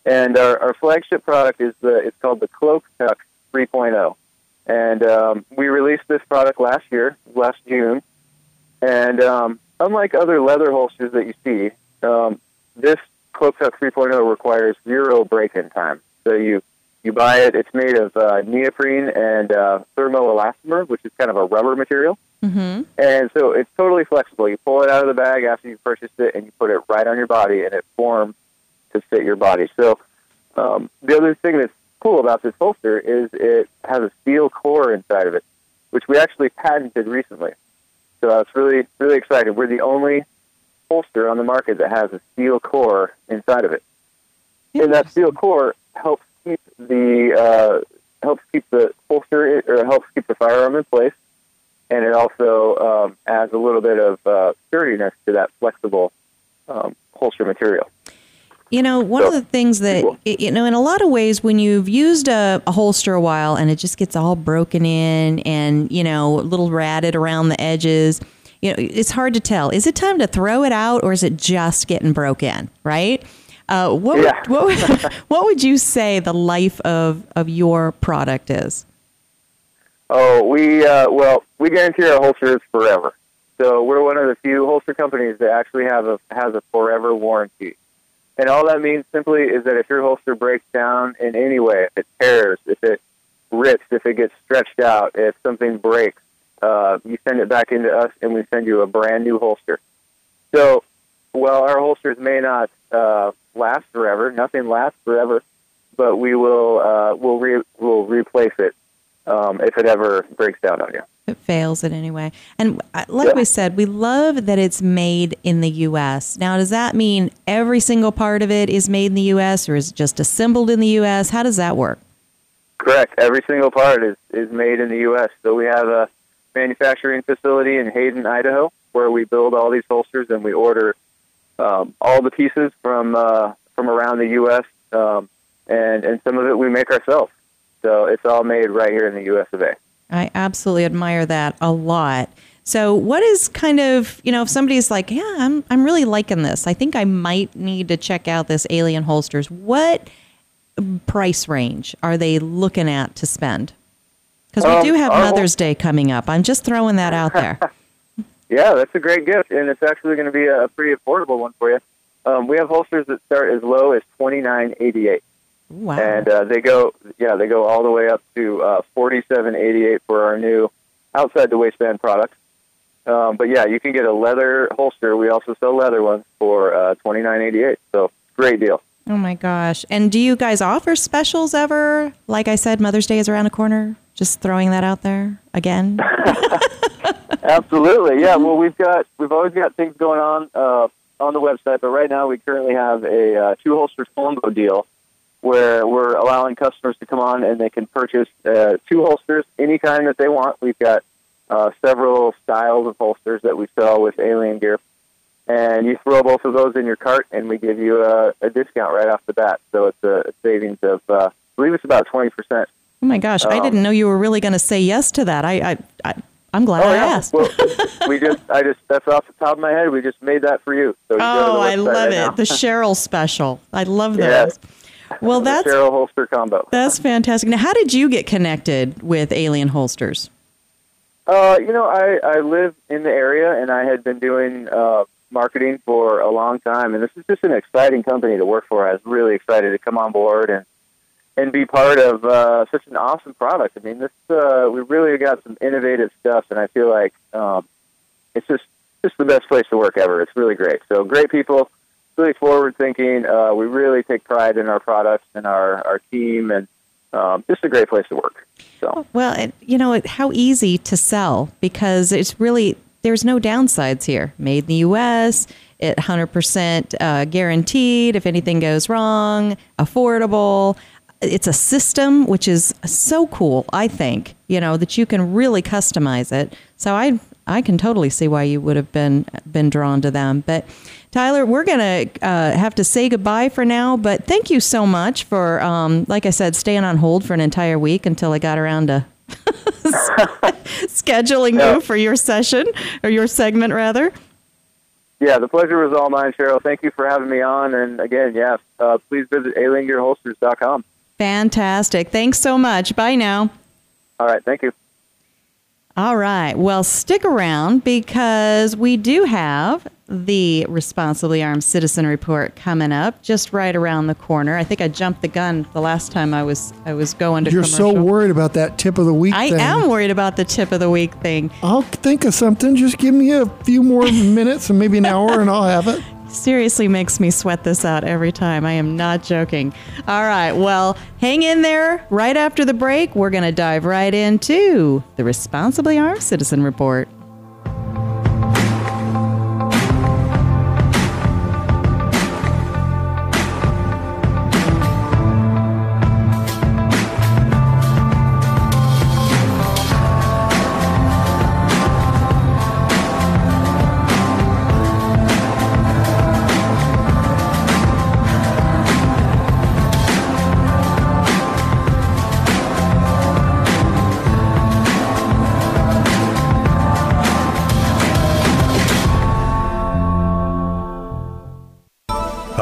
Speaker 9: and our, our flagship product is the it's called the Cloak Tuck 3.0, and um, we released this product last year, last June, and um, unlike other leather holsters that you see, um, this Cloak Tuck 3.0 requires zero break-in time. So you you buy it. It's made of uh, neoprene and uh, thermoelastomer, which is kind of a rubber material.
Speaker 1: Mm-hmm.
Speaker 9: And so it's totally flexible. You pull it out of the bag after you purchased it, and you put it right on your body, and it forms to fit your body. So um, the other thing that's cool about this holster is it has a steel core inside of it, which we actually patented recently. So it's really really exciting. We're the only holster on the market that has a steel core inside of it, and that steel core helps keep the uh, helps keep the holster or helps keep the firearm in place, and it also um, adds a little bit of uh, sturdiness to that flexible um, holster material.
Speaker 1: You know, one so, of the things that, you know, in a lot of ways, when you've used a, a, holster a while and it just gets all broken in and, you know, a little ratted around the edges, you know, it's hard to tell. Is it time to throw it out or is it just getting broken, right? Uh, what, yeah. would, what, would, what would you say the life of, of your product is?
Speaker 9: Oh, we, uh, well, we guarantee our holsters forever. So we're one of the few holster companies that actually have a, has a forever warranty. And all that means simply is that if your holster breaks down in any way, if it tears, if it rips, if it gets stretched out, if something breaks, uh, you send it back into us and we send you a brand new holster. So while our holsters may not uh, last forever, nothing lasts forever, but we will uh, we'll re- we'll replace it um, if it ever breaks down on you
Speaker 1: it fails in any way. And uh, like yeah. we said, we love that it's made in the U.S. Now, does that mean every single part of it is made in the U.S. or is it just assembled in the U.S.? How does that work?
Speaker 9: Correct. Every single part is, is made in the U.S. So we have a manufacturing facility in Hayden, Idaho, where we build all these holsters and we order um, all the pieces from uh, from around the U.S. Um, and and some of it we make ourselves. So it's all made right here in the U.S. of A.
Speaker 1: I absolutely admire that a lot. So, what is kind of, you know, if somebody's like, yeah, I'm, I'm really liking this, I think I might need to check out this Alien Holsters, what price range are they looking at to spend? Because we um, do have Mother's Day coming up. I'm just throwing that out there.
Speaker 9: yeah, that's a great gift, and it's actually going to be a pretty affordable one for you. Um, we have holsters that start as low as twenty nine eighty eight.
Speaker 1: Wow.
Speaker 9: And uh, they go, yeah, they go all the way up to uh, forty-seven eighty-eight for our new outside the waistband product. Um, but yeah, you can get a leather holster. We also sell leather ones for uh, twenty-nine eighty-eight. So great deal.
Speaker 1: Oh my gosh! And do you guys offer specials ever? Like I said, Mother's Day is around the corner. Just throwing that out there again.
Speaker 9: Absolutely, yeah. Well, we've got we've always got things going on uh, on the website, but right now we currently have a uh, two holster combo deal where we're allowing customers to come on and they can purchase uh, two holsters, any kind that they want. We've got uh, several styles of holsters that we sell with Alien Gear, and you throw both of those in your cart, and we give you a, a discount right off the bat. So it's a, savings of, uh, I believe it's about twenty percent.
Speaker 1: Oh my gosh, I
Speaker 9: Um,
Speaker 1: didn't know you were really going to say yes to that. I, I, I I'm glad
Speaker 9: oh
Speaker 1: I
Speaker 9: yeah,
Speaker 1: asked.
Speaker 9: well, we just, I just, that's off the top of my head. We just made that for you. So you go to the
Speaker 1: Oh, I love
Speaker 9: right
Speaker 1: it.
Speaker 9: now.
Speaker 1: The Cheryl special. I love
Speaker 9: Yeah.
Speaker 1: those. Well,
Speaker 9: The
Speaker 1: that's
Speaker 9: Cheryl holster combo.
Speaker 1: that's fantastic. Now, how did you get connected with Alien Holsters?
Speaker 9: Uh, you know, I, I live in the area and I had been doing uh, marketing for a long time, and this is just an exciting company to work for. I was really excited to come on board and and be part of uh, such an awesome product. I mean, this uh, we really got some innovative stuff, and I feel like um, it's just just the best place to work ever. It's really great. So great people, really forward thinking. Uh, we really take pride in our products and our our team, and um, just a great place to work. So.
Speaker 1: Well, it, you know, how easy to sell because it's really, there's no downsides here. Made in the U.S., it 100% uh, guaranteed if anything goes wrong, affordable. It's a system which is so cool, I think, you know, that you can really customize it. So I I can totally see why you would have been been drawn to them. But Tyler, we're gonna uh, have to say goodbye for now. But thank you so much for, um, like I said, staying on hold for an entire week until I got around to scheduling
Speaker 9: Yeah.
Speaker 1: you for your session or your segment rather.
Speaker 9: Yeah, the pleasure was all mine, Cheryl. Thank you for having me on. And again, yeah, uh, please visit aliengearholsters.com.
Speaker 1: Fantastic. Thanks so much. Bye now.
Speaker 9: All right, thank you.
Speaker 1: All right. Well, stick around because we do have the Responsibly Armed Citizen Report coming up just right around the corner. I think I jumped the gun the last time I was I was going to
Speaker 3: You're
Speaker 1: commercial.
Speaker 3: so worried about that tip of the week
Speaker 1: I
Speaker 3: thing.
Speaker 1: am worried about the tip of the week thing.
Speaker 3: I'll think of something. Just give me a few more minutes and maybe an hour and I'll have it.
Speaker 1: Seriously makes me sweat this out every time. I am not joking. All right. Well, hang in there. Right after the break, we're going to dive right into the Responsibly Armed Citizen Report.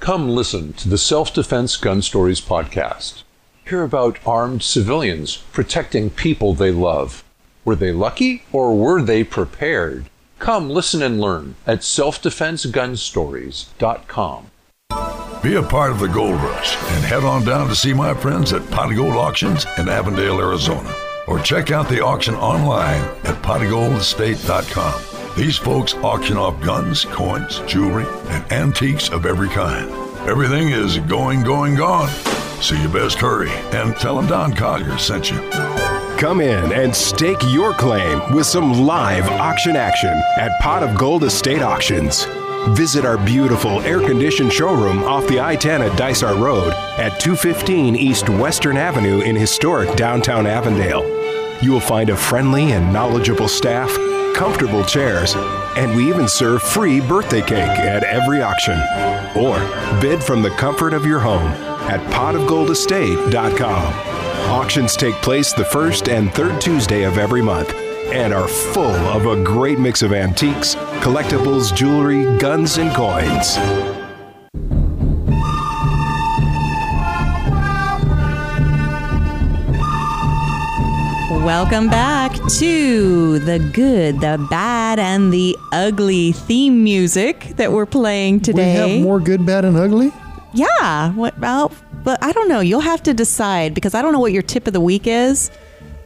Speaker 7: Come listen to the Self Defense Gun Stories podcast. Hear about armed civilians protecting people they love. Were they lucky or were they prepared? Come listen and learn at selfdefensegunstories.com.
Speaker 6: Be a part of the gold rush and head on down to see my friends at Pot of Gold Auctions in Avondale, Arizona. Or check out the auction online at potofgoldestate.com. These folks auction off guns, coins, jewelry, and antiques of every kind. Everything is going, going, gone. So you best hurry and tell them Don Collier sent you.
Speaker 4: Come in and stake your claim with some live auction action at Pot of Gold Estate Auctions. Visit our beautiful air conditioned showroom off the I 10 at Dysart Road at 215 East Western Avenue in historic downtown Avondale. You will find a friendly and knowledgeable staff, comfortable chairs, and we even serve free birthday cake at every auction. Or bid from the comfort of your home at potofgoldestate.com. Auctions take place the first and third Tuesday of every month and are full of a great mix of antiques, collectibles, jewelry, guns, and coins.
Speaker 1: Welcome back to the good, the bad, and the ugly theme music that we're playing today.
Speaker 3: We have more good, bad, and ugly?
Speaker 1: Yeah. What, well, but I don't know. You'll have to decide because I don't know what your tip of the week is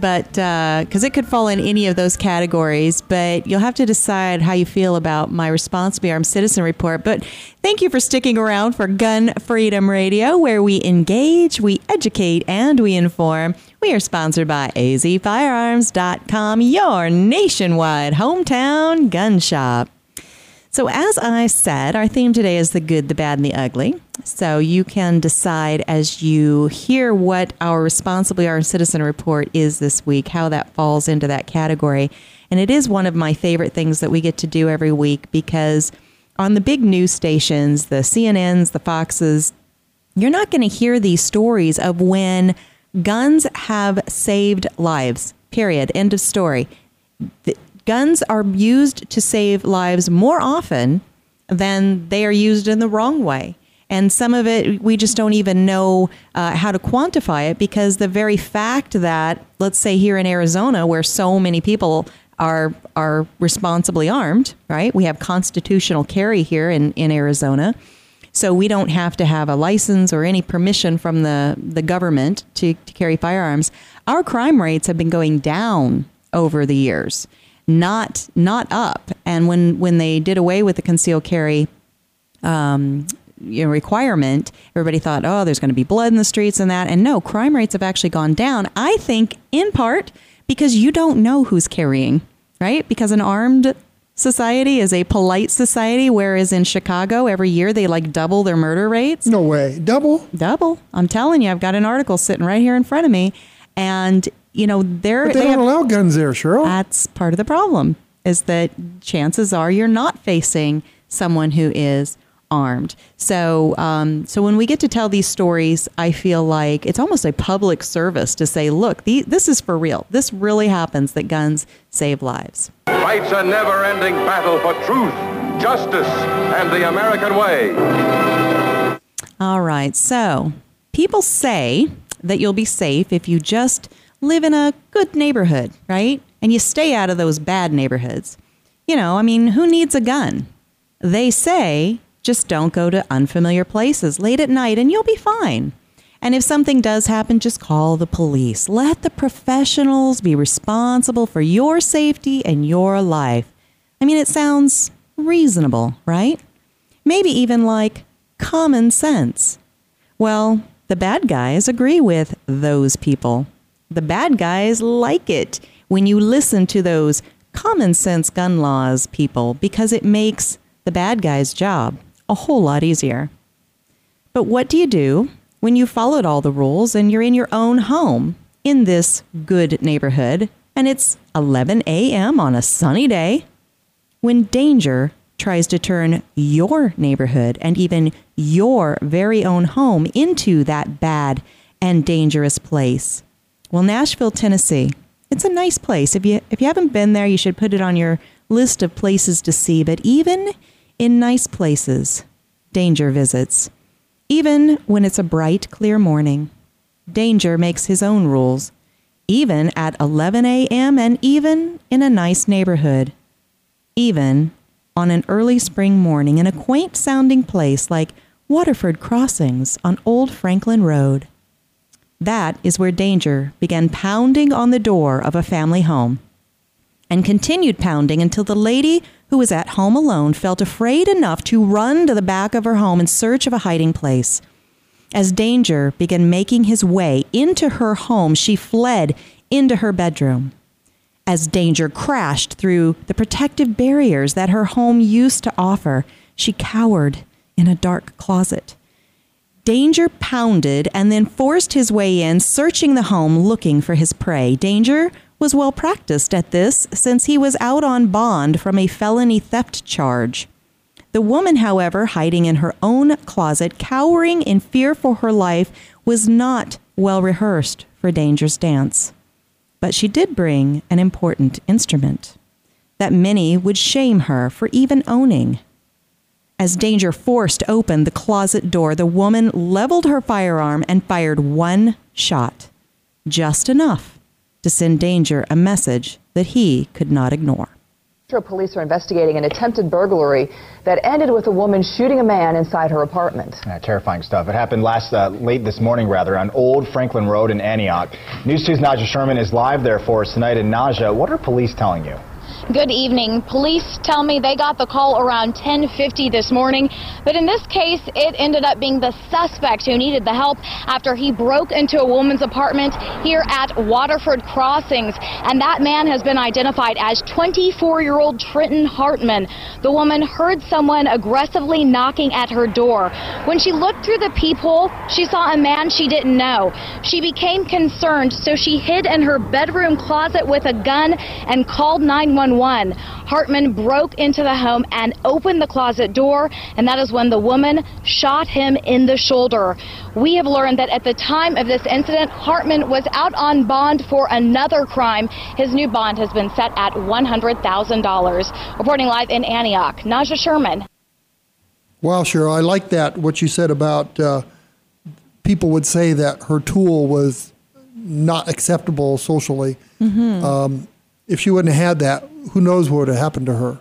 Speaker 1: but because uh, it could fall in any of those categories, but you'll have to decide how you feel about my response to responsibly armed citizen report. But thank you for sticking around for Gun Freedom Radio, where we engage, we educate, and we inform. We are sponsored by azfirearms.com, your nationwide hometown gun shop. So, as I said, our theme today is the good, the bad, and the ugly. So, you can decide as you hear what our Responsibly Armed Citizen report is this week, how that falls into that category. And it is one of my favorite things that we get to do every week because on the big news stations, the CNNs, the Foxes, you're not going to hear these stories of when guns have saved lives, period. End of story. Guns are used to save lives more often than they are used in the wrong way. And some of it, we just don't even know uh, how to quantify it because the very fact that, let's say here in Arizona, where so many people are are responsibly armed, right? We have constitutional carry here in, in Arizona. So we don't have to have a license or any permission from the, the government to, to carry firearms. Our crime rates have been going down over the years not not up. And when when they did away with the concealed carry um, you know, requirement, everybody thought, oh, there's going to be blood in the streets and that. And no, crime rates have actually gone down. I think in part because you don't know who's carrying, right? Because an armed society is a polite society, whereas in Chicago, every year they like double their murder rates.
Speaker 3: No way. Double?
Speaker 1: Double. I'm telling you, I've got an article sitting right here in front of me. And you know, they're
Speaker 3: but they, they don't have, allow guns there, Cheryl.
Speaker 1: That's part of the problem. Is that chances are you're not facing someone who is armed. So, um, so when we get to tell these stories, I feel like it's almost a public service to say, look, the, this is for real. This really happens that guns save lives.
Speaker 10: Fights a never-ending battle for truth, justice, and the American way.
Speaker 1: All right. So people say that you'll be safe if you just live in a good neighborhood, right? And you stay out of those bad neighborhoods. You know, I mean, who needs a gun? They say just don't go to unfamiliar places late at night and you'll be fine. And if something does happen, just call the police. Let the professionals be responsible for your safety and your life. I mean, it sounds reasonable, right? Maybe even like common sense. Well, the bad guys agree with those people. The bad guys like it when you listen to those common sense gun laws people because it makes the bad guy's job a whole lot easier. But what do you do when you followed all the rules and you're in your own home in this good neighborhood and it's 11 a.m. on a sunny day when danger tries to turn your neighborhood and even your very own home into that bad and dangerous place? Well, Nashville, Tennessee, it's a nice place. If you if you haven't been there, you should put it on your list of places to see. But even in nice places, danger visits. Even when it's a bright, clear morning, danger makes his own rules. Even at 11 a.m. and even in a nice neighborhood. Even on an early spring morning in a quaint sounding place like Waterford Crossings on Old Franklin Road. That is where danger began pounding on the door of a family home and continued pounding until the lady who was at home alone felt afraid enough to run to the back of her home in search of a hiding place. As danger began making his way into her home, she fled into her bedroom. As danger crashed through the protective barriers that her home used to offer, she cowered in a dark closet. Danger pounded and then forced his way in, searching the home looking for his prey. Danger was well practiced at this since he was out on bond from a felony theft charge. The woman, however, hiding in her own closet, cowering in fear for her life, was not well rehearsed for Danger's dance. But she did bring an important instrument that many would shame her for even owning. As Danger forced open the closet door, the woman leveled her firearm and fired one shot, just enough to send Danger a message that he could not ignore.
Speaker 11: Police are investigating an attempted burglary that ended with a woman shooting a man inside her apartment.
Speaker 12: Yeah, terrifying stuff. It happened last uh, late this morning, rather, on Old Franklin Road in Antioch. News 2's Naja Sherman is live there for us tonight. And Naja, what are police telling you?
Speaker 13: Good evening. Police tell me they got the call around 10:50 this morning, but in this case, it ended up being the suspect who needed the help after he broke into a woman's apartment here at Waterford Crossings, and that man has been identified as 24-year-old Trenton Hartman. The woman heard someone aggressively knocking at her door. When she looked through the peephole, she saw a man she didn't know. She became concerned, so she hid in her bedroom closet with a gun and called 911. 911. Hartman broke into the home and opened the closet door, and that is when the woman shot him in the shoulder. We have learned that at the time of this incident, Hartman was out on bond for another crime. His new bond has been set at $100,000. Reporting live in Antioch, Naja Sherman.
Speaker 3: Wow, Cheryl, I like that, what you said about uh, people would say that her tool was not acceptable socially.
Speaker 1: Mm-hmm.
Speaker 3: Um, if she wouldn't have had that, who knows what would have happened to her?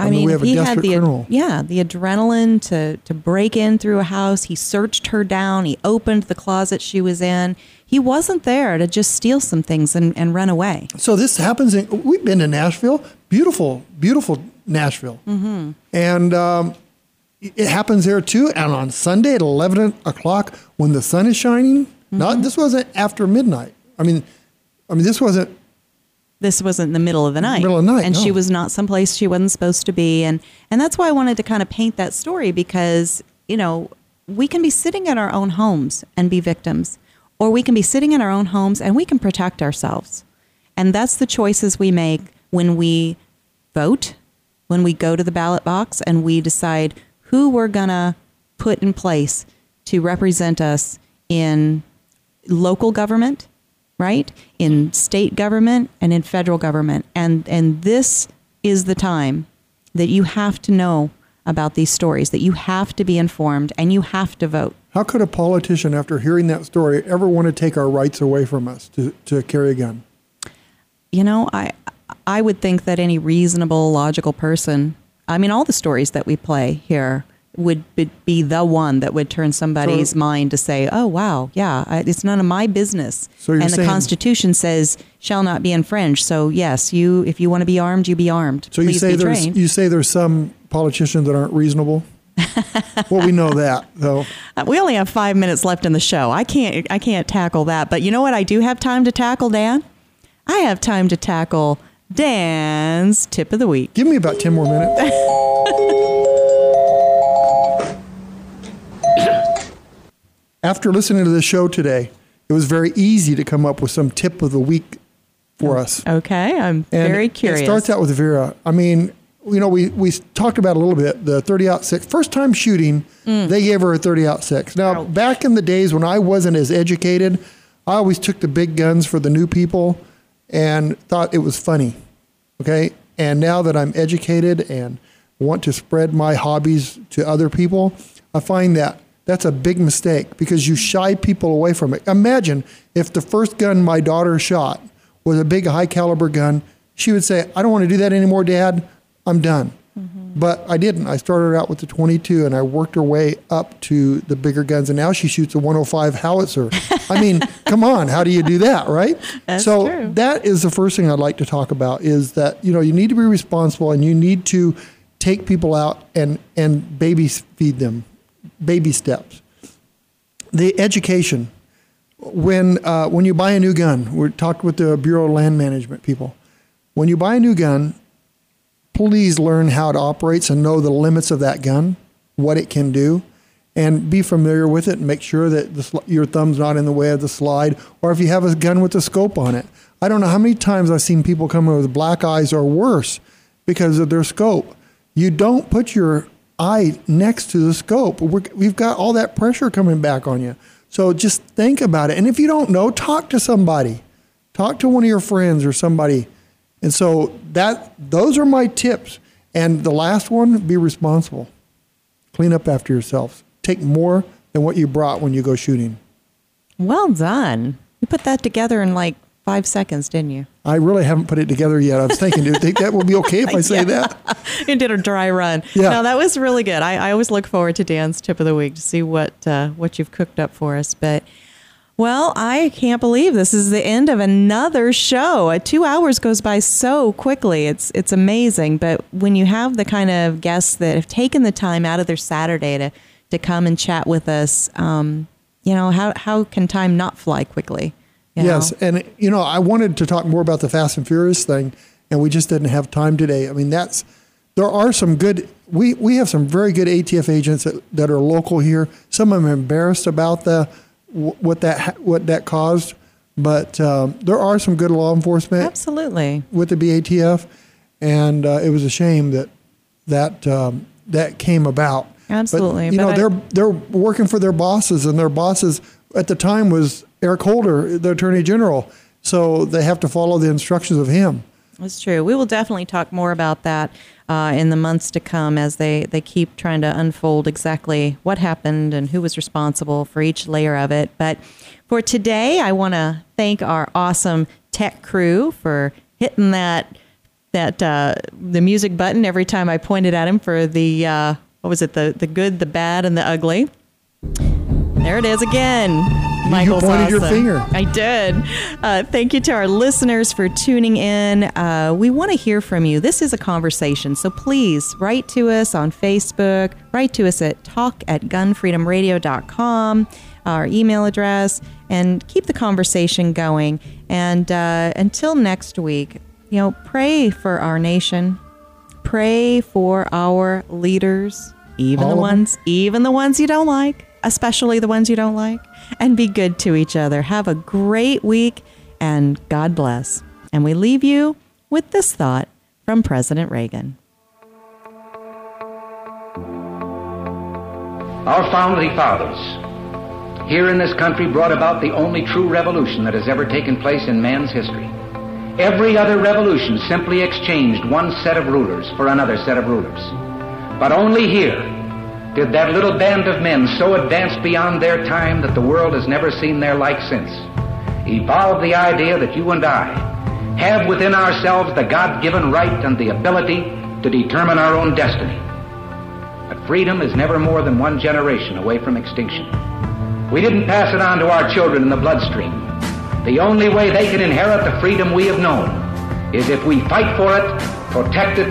Speaker 1: I, mean,
Speaker 3: we have
Speaker 1: he
Speaker 3: a
Speaker 1: had the
Speaker 3: criminal.
Speaker 1: yeah the adrenaline to to break in through a house. He searched her down. He opened the closet she was in. He wasn't there to just steal some things and, and run away.
Speaker 3: So this happens in. We've been to Nashville, beautiful, beautiful Nashville,
Speaker 1: Mm-hmm.
Speaker 3: and um, it happens there too. And on Sunday at eleven o'clock, when the sun is shining,
Speaker 1: Mm-hmm.
Speaker 3: not this wasn't after midnight. I mean, I mean this wasn't
Speaker 1: This wasn't the middle of the night.
Speaker 3: Middle of the night,
Speaker 1: and she was not someplace she wasn't supposed to be. And and that's why I wanted to kind of paint that story because you know we can be sitting in our own homes and be victims, or we can be sitting in our own homes and we can protect ourselves. And that's the choices we make when we vote, when we go to the ballot box and we decide who we're going to put in place to represent us in local government, right? In state government and in federal government. And and this is the time that you have to know about these stories, that you have to be informed and you have to vote.
Speaker 3: How could a politician, after hearing that story, ever want to take our rights away from us to, to carry a gun?
Speaker 1: you know, I I would think that any reasonable, logical person, I mean, all the stories that we play here would be, the one that would turn somebody's
Speaker 3: So-
Speaker 1: mind to say, "Oh, wow, yeah, I, it's none of my business."
Speaker 3: So you're
Speaker 1: and the Constitution says shall not be infringed. So yes, you if you want to be armed, you be armed.
Speaker 3: So you
Speaker 1: Please
Speaker 3: say
Speaker 1: be
Speaker 3: there's
Speaker 1: trained.
Speaker 3: you say there's some politicians that aren't reasonable. well, we know that though.
Speaker 1: Uh, We only have five minutes left in the show. I can't. I can't tackle that. But you know what? I do have time to tackle, Dan. I have time to tackle Dan's tip of the week.
Speaker 3: Give me about ten more minutes. After listening to the show today, it was very easy to come up with some tip of the week for us.
Speaker 1: Okay, I'm
Speaker 3: And
Speaker 1: very curious.
Speaker 3: It starts out with Vera. I mean, you know, we, we talked about a little bit the 30 aught six. First time shooting,
Speaker 1: Mm.
Speaker 3: they gave her a 30 aught six. Now, back in the days when I wasn't as educated, I always took the big guns for the new people and thought it was funny. Okay. And now that I'm educated and want to spread my hobbies to other people, I find that that's a big mistake because you shy people away from it. Imagine if the first gun my daughter shot was a big high caliber gun, she would say, I don't want to do that anymore, Dad. I'm done. Mm-hmm. But I didn't. I started out with the 22 and I worked her way up to the bigger guns. And now she shoots a 105 howitzer. I mean, come on. How do you do that, right?
Speaker 1: That's
Speaker 3: so
Speaker 1: true.
Speaker 3: that is the first thing I'd like to talk about is that, you know, you need to be responsible and you need to take people out and, and baby feed them, baby steps. The education. When, uh, when you buy a new gun, we talked with the Bureau of Land Management people. When you buy a new gun, please learn how it operates and know the limits of that gun, what it can do, and be familiar with it and make sure that the, your thumb's not in the way of the slide, or if you have a gun with a scope on it. I don't know how many times I've seen people come in with black eyes or worse because of their scope. You don't put your eye next to the scope. we we've got all that pressure coming back on you. So just think about it. And if you don't know, talk to somebody. Talk to one of your friends or somebody. And so that those are my tips. And the last one, be responsible. Clean up after yourselves. Take more than what you brought when you go shooting.
Speaker 1: Well done. You put that together in like five seconds, didn't you?
Speaker 3: I really haven't put it together yet. I was thinking, do you think that will be okay if I say yeah. that?
Speaker 1: you did a dry run. Yeah. No, that was really good. I, I always look forward to Dan's tip of the week to see what uh, what you've cooked up for us. But well, I can't believe this is the end of another show. Uh, two hours goes by so quickly. It's it's amazing. But when you have the kind of guests that have taken the time out of their Saturday to to come and chat with us, um, you know how how can time not fly quickly?
Speaker 3: Yes, and you know, I wanted to talk more about the Fast and Furious thing, and we just didn't have time today. I mean, that's there are some good. We we have some very good ATF agents that, that are local here. Some of them are embarrassed about the what that what that caused, but um, there are some good law enforcement.
Speaker 1: Absolutely.
Speaker 3: With the BATF, and uh, it was a shame that that um, that came about.
Speaker 1: Absolutely.
Speaker 3: But, you but know, I, they're they're working for their bosses, and their bosses at the time was Eric Holder, the Attorney General. So they have to follow the instructions of him.
Speaker 1: That's true. We will definitely talk more about that uh, in the months to come as they, they keep trying to unfold exactly what happened and who was responsible for each layer of it. But for today, I want to thank our awesome tech crew for hitting that that uh, the music button every time I pointed at him for the uh, what was it the the good, the bad, and the ugly. There it is again.
Speaker 3: Michael's you pointed awesome. your finger.
Speaker 1: I did. Uh, thank you to our listeners for tuning in. Uh, we want to hear from you. This is a conversation, so please write to us on Facebook. Write to us at talk at gunfreedomradio.com, our email address, and keep the conversation going. And uh, until next week, you know, pray for our nation. Pray for our leaders, even All the ones, even the ones you don't like especially the ones you don't like, and be good to each other. Have a great week and God bless. And we leave you with this thought from President Reagan.
Speaker 14: Our founding fathers here in this country brought about the only true revolution that has ever taken place in man's history. Every other revolution simply exchanged one set of rulers for another set of rulers. But only here, did that little band of men so advance beyond their time that the world has never seen their like since evolve the idea that you and I have within ourselves the God-given right and the ability to determine our own destiny. But freedom is never more than one generation away from extinction. We didn't pass it on to our children in the bloodstream. The only way they can inherit the freedom we have known is if we fight for it, protect it,